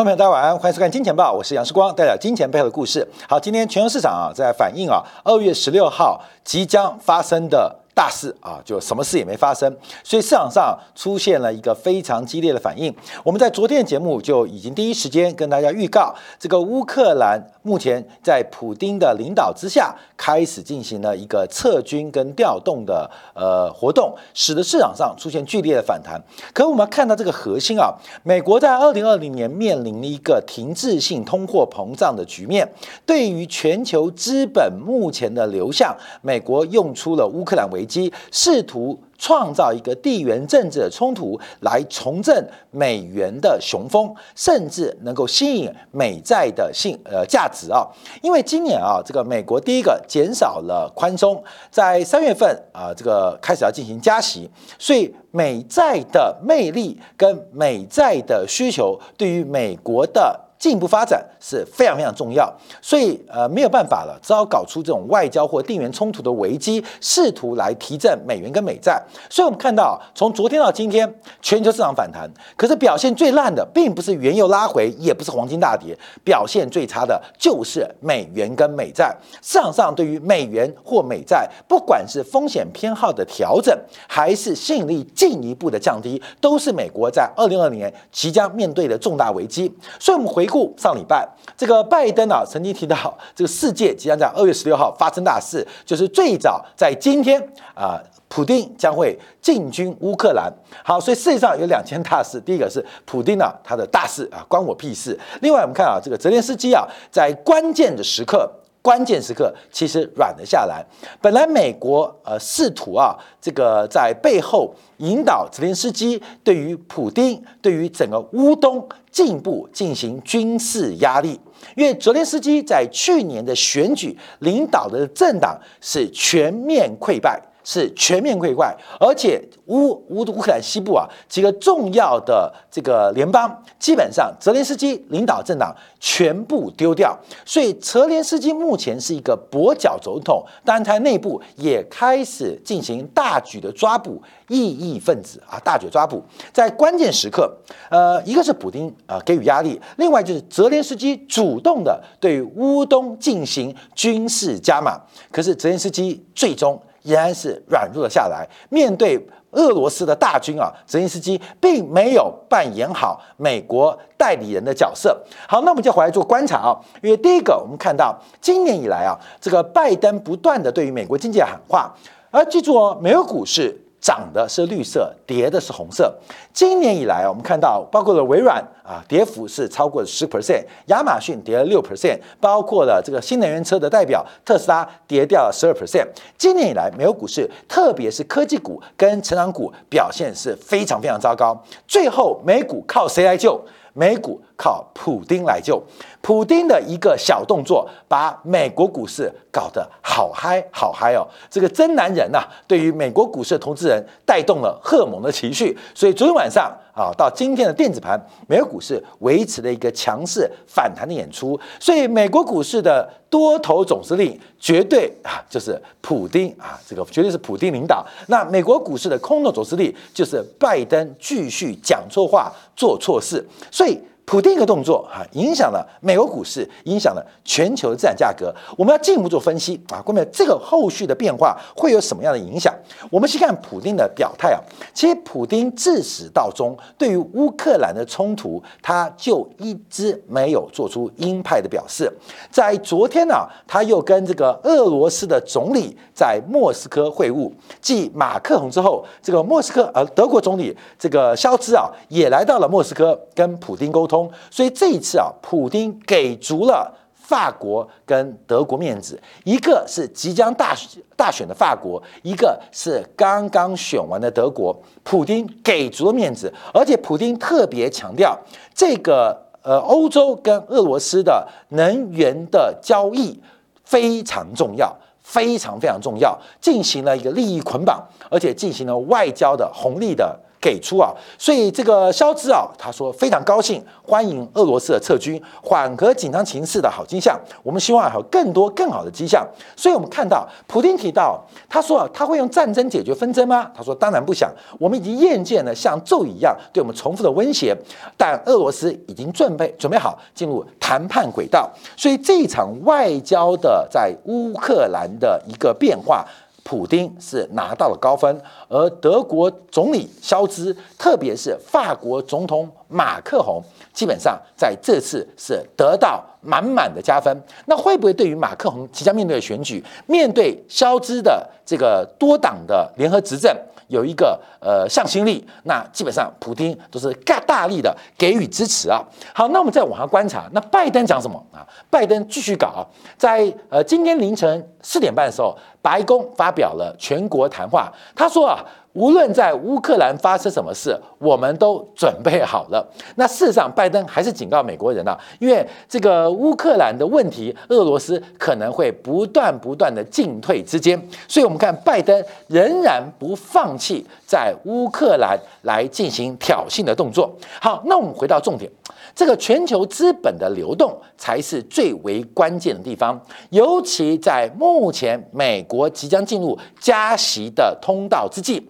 观众朋友，大家晚安，欢迎收看《金钱报》，我是杨世光，带来金钱背后的故事。好，今天全球市场啊，在反映啊，二月十六号即将发生的。大事啊，就什么事也没发生，所以市场上出现了一个非常激烈的反应。我们在昨天的节目就已经第一时间跟大家预告，这个乌克兰目前在普京的领导之下，开始进行了一个撤军跟调动的呃活动，使得市场上出现剧烈的反弹。可我们看到这个核心啊，美国在二零二零年面临了一个停滞性通货膨胀的局面，对于全球资本目前的流向，美国用出了乌克兰。危机试图创造一个地缘政治的冲突来重振美元的雄风，甚至能够吸引美债的性呃价值啊！因为今年啊，这个美国第一个减少了宽松，在三月份啊，这个开始要进行加息，所以美债的魅力跟美债的需求对于美国的。进一步发展是非常非常重要，所以呃没有办法了，只好搞出这种外交或地缘冲突的危机，试图来提振美元跟美债。所以我们看到，从昨天到今天，全球市场反弹，可是表现最烂的，并不是原油拉回，也不是黄金大跌，表现最差的就是美元跟美债。市场上对于美元或美债，不管是风险偏好的调整，还是吸引力进一步的降低，都是美国在二零二零年即将面对的重大危机。所以，我们回。顾上礼拜，这个拜登啊曾经提到，这个世界即将在二月十六号发生大事，就是最早在今天啊，普京将会进军乌克兰。好，所以世界上有两件大事，第一个是普京啊他的大事啊，关我屁事。另外，我们看啊，这个泽连斯基啊，在关键的时刻。关键时刻其实软了下来。本来美国呃试图啊这个在背后引导泽连斯基对于普京对于整个乌东进一步进行军事压力，因为泽连斯基在去年的选举领导的政党是全面溃败。是全面溃败，而且乌乌乌克兰西部啊几个重要的这个联邦，基本上泽连斯基领导政党全部丢掉，所以泽连斯基目前是一个跛脚总统，但他内部也开始进行大举的抓捕异议分子啊，大举抓捕，在关键时刻，呃，一个是普京啊给予压力，另外就是泽连斯基主动的对乌东进行军事加码，可是泽连斯基最终。依然是软弱了下来。面对俄罗斯的大军啊，泽连斯基并没有扮演好美国代理人的角色。好，那我们就回来做观察啊。因为第一个，我们看到今年以来啊，这个拜登不断的对于美国经济喊话，而记住哦，美国股市。涨的是绿色，跌的是红色。今年以来，我们看到包括了微软啊，跌幅是超过十 percent，亚马逊跌了六 percent，包括了这个新能源车的代表特斯拉跌掉了十二 percent。今年以来，美国股市，特别是科技股跟成长股表现是非常非常糟糕。最后，美股靠谁来救？美股靠普丁来救，普丁的一个小动作，把美国股市搞得好嗨好嗨哦！这个真男人呐，对于美国股市的投资人带动了荷尔蒙的情绪，所以昨天晚上。啊，到今天的电子盘，美国股市维持了一个强势反弹的演出，所以美国股市的多头总司令绝对啊，就是普丁啊，这个绝对是普丁领导。那美国股市的空头总司令就是拜登继续讲错话、做错事，所以。普丁一个动作哈，影响了美国股市，影响了全球的资产价格。我们要进一步做分析啊，关于这个后续的变化会有什么样的影响？我们先看普丁的表态啊。其实普丁自始到终对于乌克兰的冲突，他就一直没有做出鹰派的表示。在昨天呢，他又跟这个俄罗斯的总理在莫斯科会晤，继马克龙之后，这个莫斯科呃德国总理这个肖兹啊也来到了莫斯科跟普丁沟通。所以这一次啊，普京给足了法国跟德国面子，一个是即将大大选的法国，一个是刚刚选完的德国，普京给足了面子，而且普京特别强调，这个呃欧洲跟俄罗斯的能源的交易非常重要，非常非常重要，进行了一个利益捆绑，而且进行了外交的红利的。给出啊，所以这个肖兹啊，他说非常高兴，欢迎俄罗斯的撤军，缓和紧张情势的好迹象。我们希望还有更多更好的迹象。所以，我们看到普京提到，他说啊，他会用战争解决纷争吗？他说当然不想，我们已经厌倦了像咒语一样对我们重复的威胁。但俄罗斯已经准备准备好进入谈判轨道。所以，这一场外交的在乌克兰的一个变化。普丁是拿到了高分，而德国总理肖兹，特别是法国总统马克宏，基本上在这次是得到满满的加分。那会不会对于马克宏即将面对的选举，面对肖兹的这个多党的联合执政？有一个呃向心力，那基本上普京都是大大力的给予支持啊。好，那我们再往下观察，那拜登讲什么啊？拜登继续搞，在呃今天凌晨四点半的时候，白宫发表了全国谈话，他说啊。无论在乌克兰发生什么事，我们都准备好了。那事实上，拜登还是警告美国人啊，因为这个乌克兰的问题，俄罗斯可能会不断不断的进退之间。所以，我们看拜登仍然不放弃在乌克兰来进行挑衅的动作。好，那我们回到重点。这个全球资本的流动才是最为关键的地方，尤其在目前美国即将进入加息的通道之际，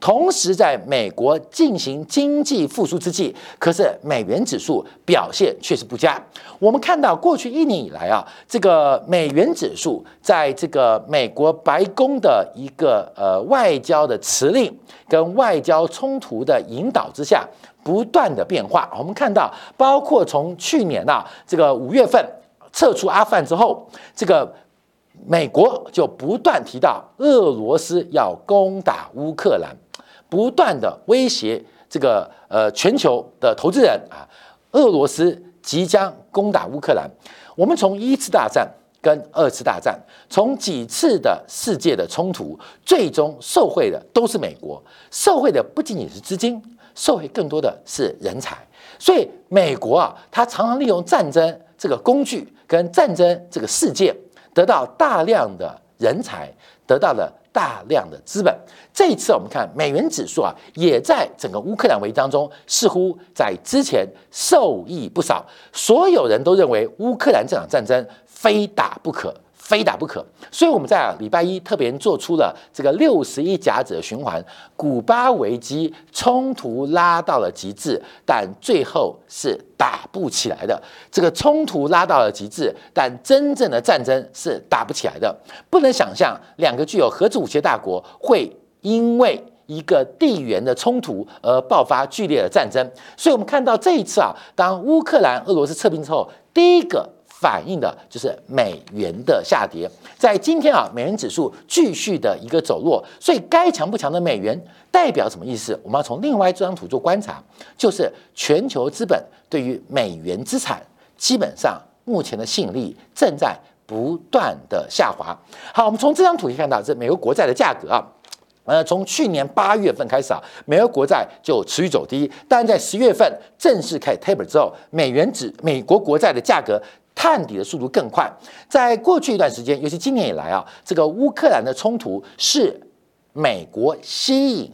同时在美国进行经济复苏之际，可是美元指数表现却是不佳。我们看到过去一年以来啊，这个美元指数在这个美国白宫的一个呃外交的辞令跟外交冲突的引导之下。不断的变化，我们看到，包括从去年呐，这个五月份撤出阿富汗之后，这个美国就不断提到俄罗斯要攻打乌克兰，不断的威胁这个呃全球的投资人啊，俄罗斯即将攻打乌克兰。我们从一次大战跟二次大战，从几次的世界的冲突，最终受贿的都是美国，受贿的不仅仅是资金。受惠更多的是人才，所以美国啊，它常常利用战争这个工具跟战争这个事件，得到大量的人才，得到了大量的资本。这一次我们看美元指数啊，也在整个乌克兰危机当中，似乎在之前受益不少。所有人都认为乌克兰这场战争非打不可。非打不可，所以我们在礼拜一特别做出了这个六十一甲子的循环。古巴危机冲突拉到了极致，但最后是打不起来的。这个冲突拉到了极致，但真正的战争是打不起来的。不能想象两个具有核子武器的大国会因为一个地缘的冲突而爆发剧烈的战争。所以我们看到这一次啊，当乌克兰、俄罗斯撤兵之后，第一个。反映的就是美元的下跌，在今天啊，美元指数继续的一个走弱，所以该强不强的美元代表什么意思？我们要从另外这张图做观察，就是全球资本对于美元资产基本上目前的吸引力正在不断的下滑。好，我们从这张图可以看到，这美国国债的价格啊，呃，从去年八月份开始啊，美国国债就持续走低，但在十月份正式开 taper 之后，美元指美国国债的价格。探底的速度更快。在过去一段时间，尤其今年以来啊，这个乌克兰的冲突是美国吸引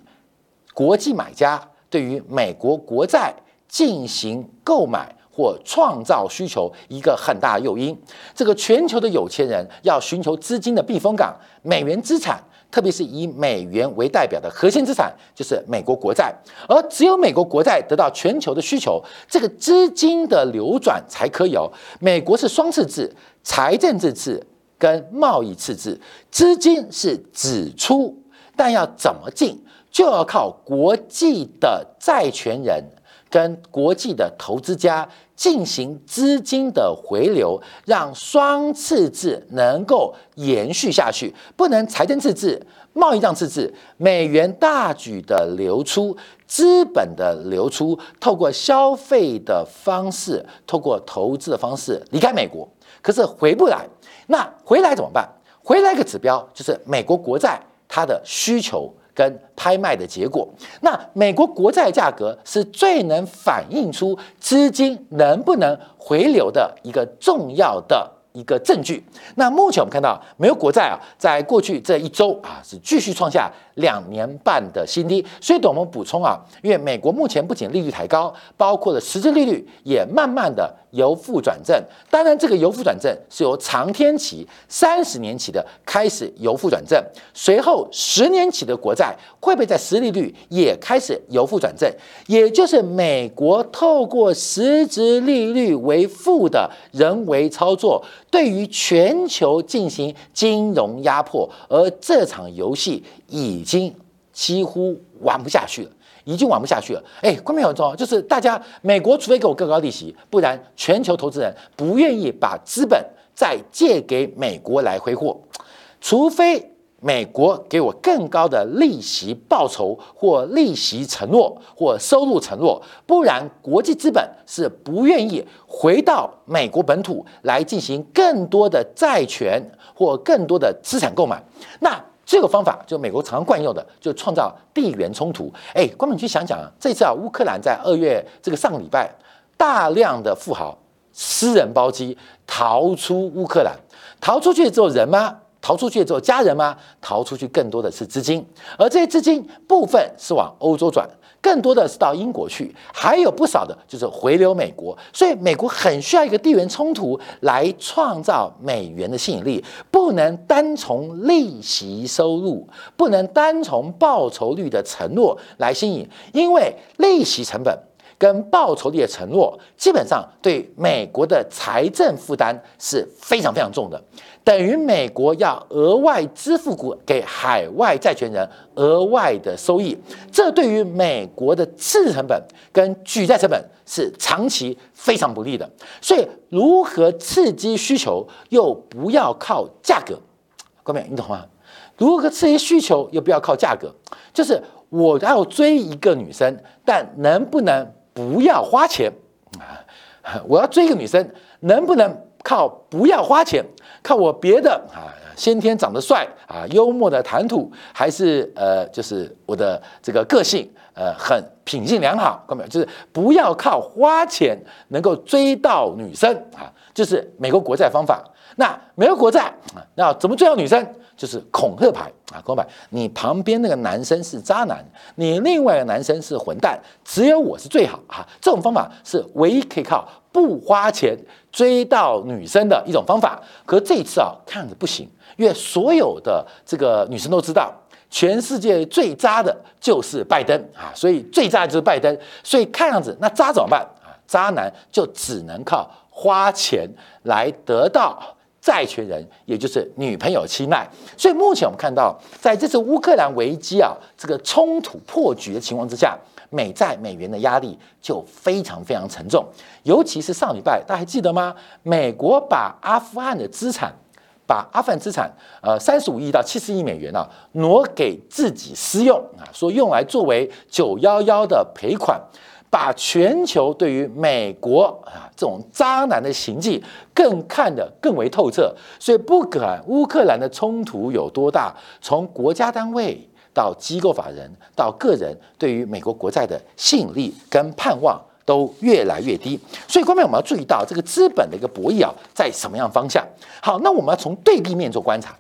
国际买家对于美国国债进行购买或创造需求一个很大的诱因。这个全球的有钱人要寻求资金的避风港，美元资产。特别是以美元为代表的核心资产就是美国国债，而只有美国国债得到全球的需求，这个资金的流转才可以。美国是双赤字，财政赤字跟贸易赤字，资金是只出，但要怎么进，就要靠国际的债权人跟国际的投资家。进行资金的回流，让双赤字能够延续下去，不能财政赤字、贸易账赤字，美元大举的流出，资本的流出，透过消费的方式，透过投资的方式离开美国，可是回不来。那回来怎么办？回来一个指标就是美国国债它的需求。跟拍卖的结果，那美国国债价格是最能反映出资金能不能回流的一个重要的一个证据。那目前我们看到，美国国债啊，在过去这一周啊，是继续创下两年半的新低。所以，等我们补充啊，因为美国目前不仅利率抬高，包括了实质利率也慢慢的由负转正。当然，这个由负转正是由长天期、三十年期的开始由负转正，随后十年期的国债会不会在实利率也开始由负转正？也就是美国透过实质利率为负的人为操作。对于全球进行金融压迫，而这场游戏已经几乎玩不下去了，已经玩不下去了。哎，关键很重要，就是大家美国除非给我更高利息，不然全球投资人不愿意把资本再借给美国来挥霍，除非。美国给我更高的利息报酬，或利息承诺，或收入承诺，不然国际资本是不愿意回到美国本土来进行更多的债权或更多的资产购买。那这个方法就美国常惯用的，就创造地缘冲突。哎，光你去想想啊，这次啊，乌克兰在二月这个上礼拜，大量的富豪私人包机逃出乌克兰，逃出去之后人吗？逃出去之后，家人吗？逃出去更多的是资金，而这些资金部分是往欧洲转，更多的是到英国去，还有不少的就是回流美国。所以美国很需要一个地缘冲突来创造美元的吸引力，不能单从利息收入，不能单从报酬率的承诺来吸引，因为利息成本跟报酬率的承诺基本上对美国的财政负担是非常非常重的。等于美国要额外支付股给海外债权人额外的收益，这对于美国的次成本跟举债成本是长期非常不利的。所以，如何刺激需求又不要靠价格？各位，你懂吗？如何刺激需求又不要靠价格？就是我要追一个女生，但能不能不要花钱啊？我要追一个女生，能不能？靠不要花钱，靠我别的啊，先天长得帅啊，幽默的谈吐，还是呃，就是我的这个个性，呃，很品性良好，各位，就是不要靠花钱能够追到女生啊，就是美国国债方法。那美国国债啊，那怎么追到女生？就是恐吓牌啊，恐吓牌，你旁边那个男生是渣男，你另外一个男生是混蛋，只有我是最好啊。这种方法是唯一可以靠不花钱。追到女生的一种方法，可这一次啊，看着不行，因为所有的这个女生都知道，全世界最渣的就是拜登啊，所以最渣的就是拜登，所以看样子那渣怎么办啊？渣男就只能靠花钱来得到债权人，也就是女朋友青睐。所以目前我们看到，在这次乌克兰危机啊，这个冲突破局的情况之下。美债美元的压力就非常非常沉重，尤其是上礼拜，大家还记得吗？美国把阿富汗的资产，把阿富汗资产，呃，三十五亿到七十亿美元啊，挪给自己私用啊，说用来作为九幺幺的赔款，把全球对于美国啊这种渣男的行径更看得更为透彻，所以不管乌克兰的冲突有多大，从国家单位。到机构法人，到个人，对于美国国债的吸引力跟盼望都越来越低。所以，关面我们要注意到这个资本的一个博弈啊，在什么样方向？好，那我们要从对立面做观察，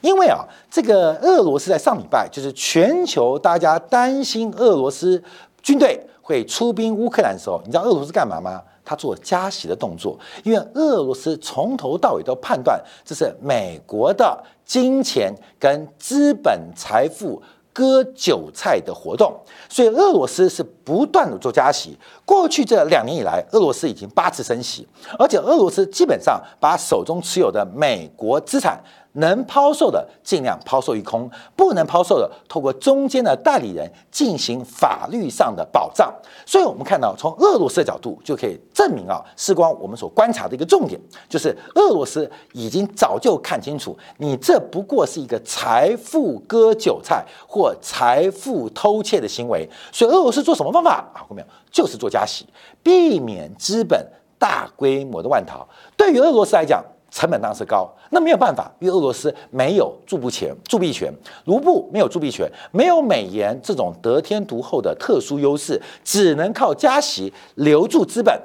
因为啊，这个俄罗斯在上礼拜就是全球大家担心俄罗斯军队会出兵乌克兰的时候，你知道俄罗斯干嘛吗？他做加息的动作，因为俄罗斯从头到尾都判断这是美国的。金钱跟资本财富割韭菜的活动，所以俄罗斯是不断的做加息。过去这两年以来，俄罗斯已经八次升息，而且俄罗斯基本上把手中持有的美国资产。能抛售的尽量抛售一空，不能抛售的，透过中间的代理人进行法律上的保障。所以，我们看到从俄罗斯的角度就可以证明啊，事关我们所观察的一个重点，就是俄罗斯已经早就看清楚，你这不过是一个财富割韭菜或财富偷窃的行为。所以，俄罗斯做什么方法啊？后面就是做加息，避免资本大规模的外逃。对于俄罗斯来讲，成本当然是高，那没有办法，因为俄罗斯没有铸币权，铸币权，卢布没有铸币权，没有美元这种得天独厚的特殊优势，只能靠加息留住资本，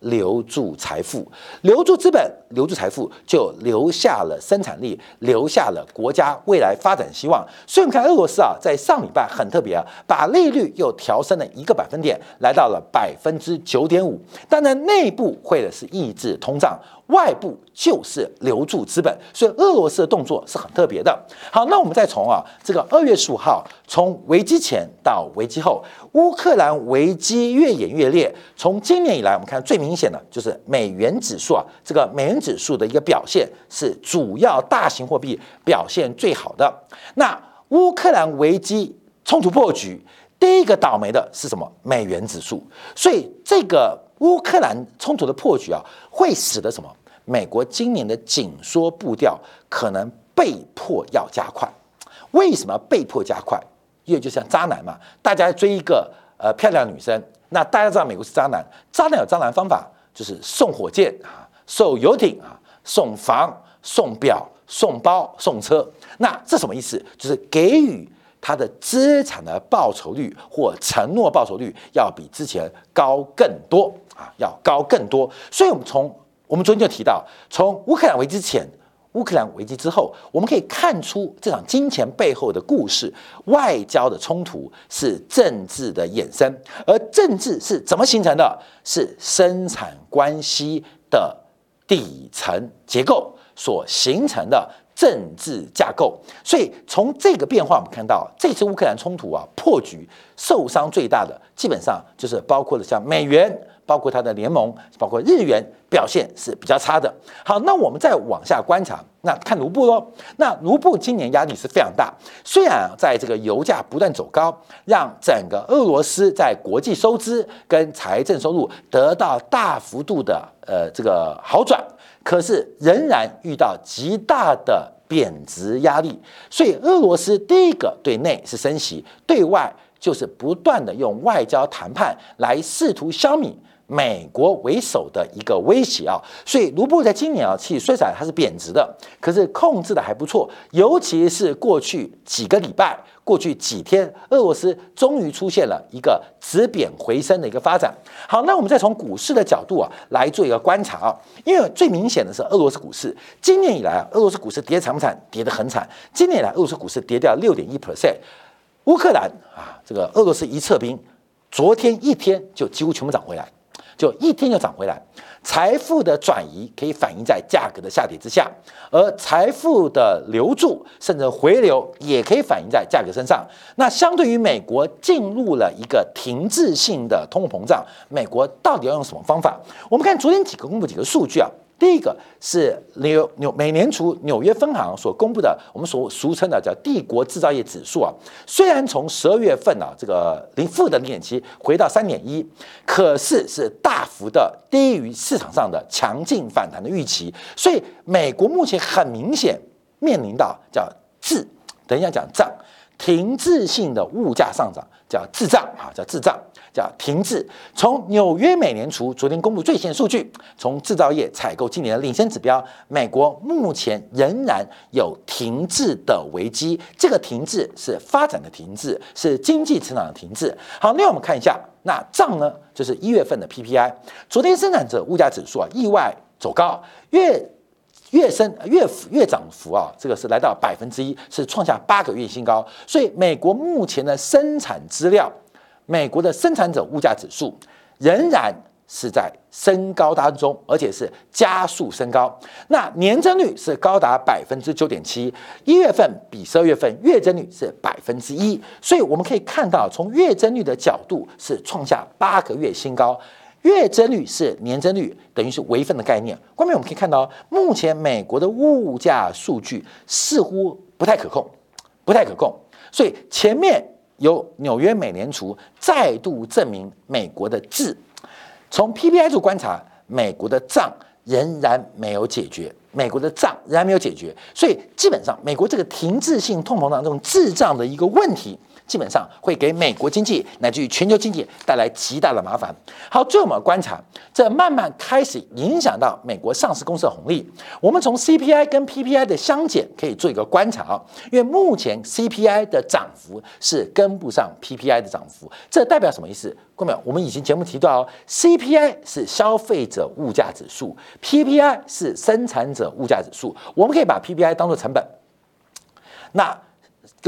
留住财富，留住资本，留住财富，就留下了生产力，留下了国家未来发展希望。所以，我们看俄罗斯啊，在上礼拜很特别啊，把利率又调升了一个百分点，来到了百分之九点五。当然，内部会的是抑制通胀。外部就是留住资本，所以俄罗斯的动作是很特别的。好，那我们再从啊这个二月十五号，从危机前到危机后，乌克兰危机越演越烈。从今年以来，我们看最明显的就是美元指数啊，这个美元指数的一个表现是主要大型货币表现最好的。那乌克兰危机冲突破局，第一个倒霉的是什么？美元指数。所以这个。乌克兰冲突的破局啊，会使得什么？美国今年的紧缩步调可能被迫要加快。为什么被迫加快？因为就像渣男嘛，大家追一个呃漂亮女生，那大家知道美国是渣男，渣男有渣男方法，就是送火箭啊，送游艇啊，送房、送表、送包、送车。那这什么意思？就是给予。它的资产的报酬率或承诺报酬率要比之前高更多啊，要高更多。所以，我们从我们昨天就提到，从乌克兰危机前、乌克兰危机之后，我们可以看出这场金钱背后的故事。外交的冲突是政治的衍生，而政治是怎么形成的？是生产关系的底层结构所形成的。政治架构，所以从这个变化，我们看到这次乌克兰冲突啊破局，受伤最大的基本上就是包括了像美元，包括它的联盟，包括日元表现是比较差的。好，那我们再往下观察，那看卢布喽。那卢布今年压力是非常大，虽然在这个油价不断走高，让整个俄罗斯在国际收支跟财政收入得到大幅度的呃这个好转。可是仍然遇到极大的贬值压力，所以俄罗斯第一个对内是升息，对外就是不断的用外交谈判来试图消弭美国为首的一个威胁啊。所以卢布在今年啊，其实虽然它是贬值的，可是控制的还不错，尤其是过去几个礼拜。过去几天，俄罗斯终于出现了一个止贬回升的一个发展。好，那我们再从股市的角度啊来做一个观察啊，因为最明显的是俄罗斯股市，今年以来啊，俄罗斯股市跌惨不惨？跌得很惨。今年以来，俄罗斯股市跌掉六点一 percent。乌克兰啊，这个俄罗斯一撤兵，昨天一天就几乎全部涨回来，就一天就涨回来。财富的转移可以反映在价格的下跌之下，而财富的留住甚至回流也可以反映在价格身上。那相对于美国进入了一个停滞性的通货膨胀，美国到底要用什么方法？我们看昨天几个公布几个数据啊。第一个是纽纽美联储纽约分行所公布的，我们所俗称的叫帝国制造业指数啊。虽然从十二月份啊这个零负的零点七回到三点一，可是是大幅的低于市场上的强劲反弹的预期。所以美国目前很明显面临到叫滞，等一下讲涨，停滞性的物价上涨叫滞胀啊，叫滞胀。叫停滞。从纽约美联储昨天公布最新数据，从制造业采购今年的领先指标，美国目前仍然有停滞的危机。这个停滞是发展的停滞，是经济成长的停滞。好，那我们看一下，那账呢，就是一月份的 PPI，昨天生产者物价指数啊意外走高，越越升越越涨幅啊，这个是来到百分之一，是创下八个月新高。所以美国目前的生产资料。美国的生产者物价指数仍然是在升高当中，而且是加速升高。那年增率是高达百分之九点七，一月份比十二月份月增率是百分之一。所以我们可以看到，从月增率的角度是创下八个月新高。月增率是年增率，等于是微分的概念。关面我们可以看到，目前美国的物价数据似乎不太可控，不太可控。所以前面。由纽约美联储再度证明美国的滞。从 PPI 处观察，美国的账仍然没有解决。美国的账仍然没有解决，所以基本上美国这个停滞性通膨胀这种滞胀的一个问题。基本上会给美国经济乃至于全球经济带来极大的麻烦。好，最后我们观察，这慢慢开始影响到美国上市公司的红利。我们从 CPI 跟 PPI 的相减可以做一个观察啊，因为目前 CPI 的涨幅是跟不上 PPI 的涨幅，这代表什么意思？各位，我们以前节目提到哦，CPI 是消费者物价指数，PPI 是生产者物价指数。我们可以把 PPI 当做成本，那。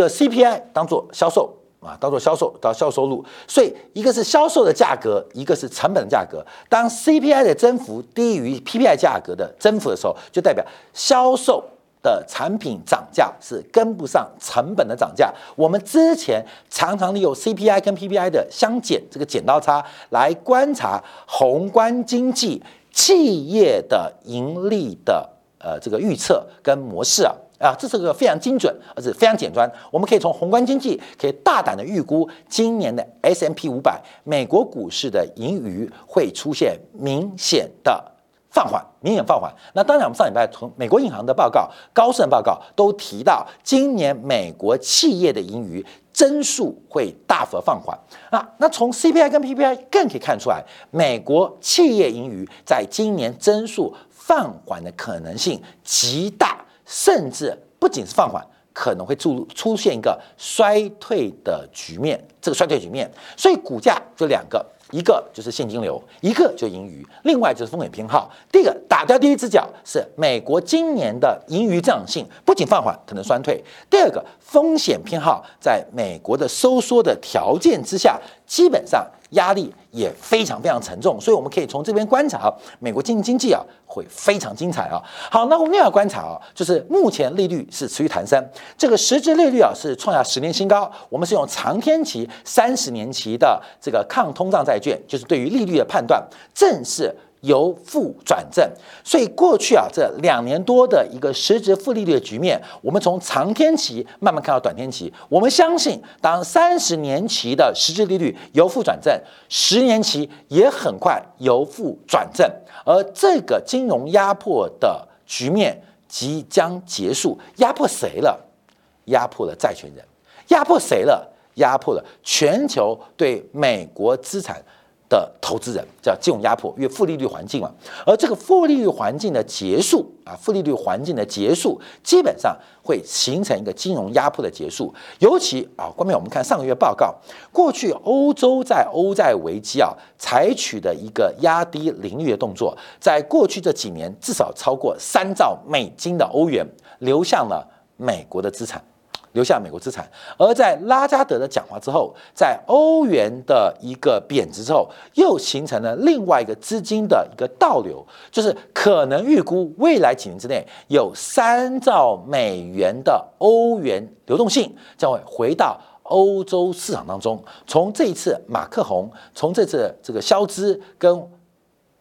个 CPI 当做销售啊，当做销售到销售收入，所以一个是销售的价格，一个是成本的价格。当 CPI 的增幅低于 PPI 价格的增幅的时候，就代表销售的产品涨价是跟不上成本的涨价。我们之前常常利用 CPI 跟 PPI 的相减这个剪刀差来观察宏观经济企业的盈利的呃这个预测跟模式啊。啊，这是个非常精准，而且非常简单。我们可以从宏观经济，可以大胆的预估，今年的 S M P 五百美国股市的盈余会出现明显的放缓，明显放缓。那当然，我们上礼拜从美国银行的报告、高盛报告都提到，今年美国企业的盈余增速会大幅放缓。啊，那从 C P I 跟 P P I 更可以看出来，美国企业盈余在今年增速放缓的可能性极大。甚至不仅是放缓，可能会出出现一个衰退的局面。这个衰退局面，所以股价就两个，一个就是现金流，一个就盈余，另外就是风险偏好。第一个打掉第一只脚是美国今年的盈余增长性不仅放缓，可能衰退。第二个风险偏好，在美国的收缩的条件之下，基本上。压力也非常非常沉重，所以我们可以从这边观察，美国经济经济啊会非常精彩啊。好，那我们要观察啊，就是目前利率是持续弹升，这个实质利率啊是创下十年新高。我们是用长天期、三十年期的这个抗通胀债券，就是对于利率的判断，正是。由负转正，所以过去啊这两年多的一个实质负利率的局面，我们从长天期慢慢看到短天期。我们相信，当三十年期的实质利率由负转正，十年期也很快由负转正，而这个金融压迫的局面即将结束。压迫谁了？压迫了债权人。压迫谁了？压迫了全球对美国资产。的投资人叫金融压迫，因为负利率环境嘛，而这个负利率环境的结束啊，负利率环境的结束，基本上会形成一个金融压迫的结束。尤其啊，关面我们看上个月报告，过去欧洲在欧债危机啊采取的一个压低利率的动作，在过去这几年至少超过三兆美金的欧元流向了美国的资产。留下美国资产，而在拉加德的讲话之后，在欧元的一个贬值之后，又形成了另外一个资金的一个倒流，就是可能预估未来几年之内有三兆美元的欧元流动性将会回到欧洲市场当中。从这一次马克宏，从这次这个肖兹跟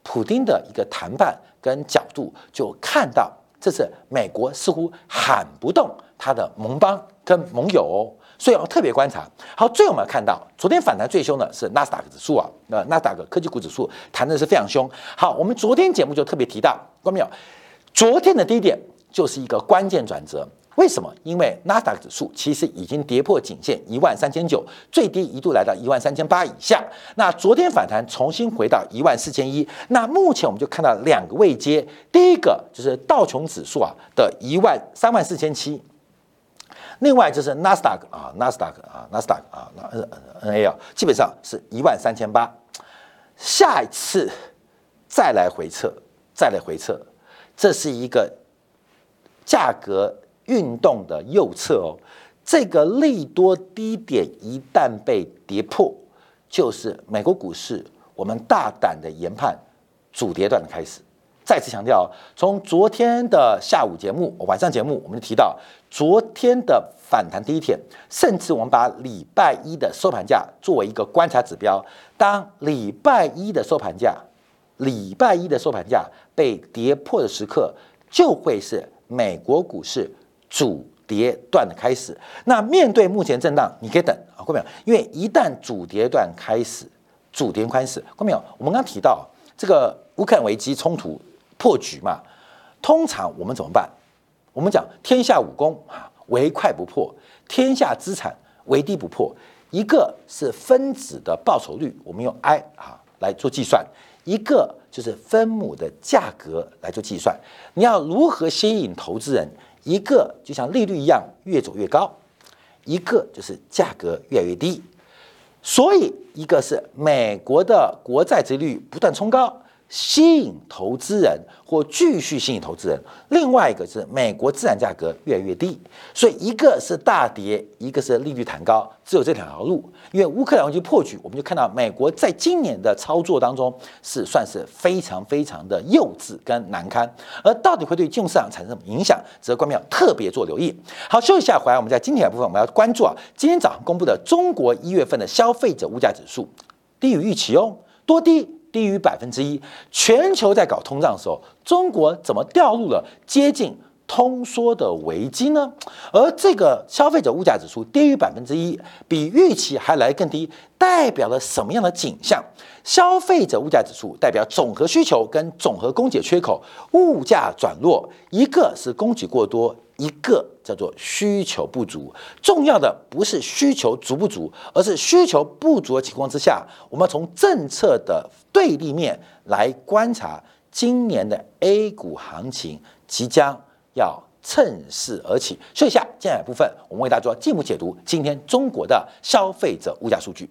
普丁的一个谈判跟角度，就看到这次美国似乎喊不动他的盟邦。跟盟友，哦，所以要特别观察。好，最后我们要看到，昨天反弹最凶的是纳斯达克指数啊，那纳斯达克科技股指数弹的是非常凶。好，我们昨天节目就特别提到，关没有？昨天的低点就是一个关键转折。为什么？因为纳斯达克指数其实已经跌破颈线一万三千九，最低一度来到一万三千八以下。那昨天反弹重新回到一万四千一。那目前我们就看到两个位阶，第一个就是道琼指数啊的一万三万四千七。另外就是纳斯达克啊，纳斯达克啊，纳斯达克啊，那 N A 啊，基本上是一万三千八。下一次再来回撤，再来回撤，这是一个价格运动的右侧哦。这个利多低点一旦被跌破，就是美国股市我们大胆的研判主跌段的开始。再次强调，从昨天的下午节目、晚上节目，我们就提到昨天的反弹第一天，甚至我们把礼拜一的收盘价作为一个观察指标。当礼拜一的收盘价、礼拜一的收盘价被跌破的时刻，就会是美国股市主跌段的开始。那面对目前震荡，你可以等啊，过没有？因为一旦主跌段开始，主跌开始，过没有？我们刚提到这个乌克兰危机冲突。破局嘛？通常我们怎么办？我们讲天下武功啊，唯快不破；天下资产唯低不破。一个是分子的报酬率，我们用 I 啊来做计算；一个就是分母的价格来做计算。你要如何吸引投资人？一个就像利率一样越走越高，一个就是价格越来越低。所以，一个是美国的国债殖率不断冲高。吸引投资人或继续吸引投资人，另外一个是美国资产价格越来越低，所以一个是大跌，一个是利率弹高，只有这两条路。因为乌克兰危机破局，我们就看到美国在今年的操作当中是算是非常非常的幼稚跟难堪，而到底会对金融市场产生什么影响，则关要特别做留意。好，休息一下，回来我们在今天的部分我们要关注啊，今天早上公布的中国一月份的消费者物价指数低于预期哦，多低？低于百分之一，全球在搞通胀的时候，中国怎么掉入了接近通缩的危机呢？而这个消费者物价指数低于百分之一，比预期还来更低，代表了什么样的景象？消费者物价指数代表总和需求跟总和供给缺口，物价转弱，一个是供给过多。一个叫做需求不足，重要的不是需求足不足，而是需求不足的情况之下，我们从政策的对立面来观察今年的 A 股行情即将要趁势而起。说一下接下来部分，我们为大家做进一步解读今天中国的消费者物价数据。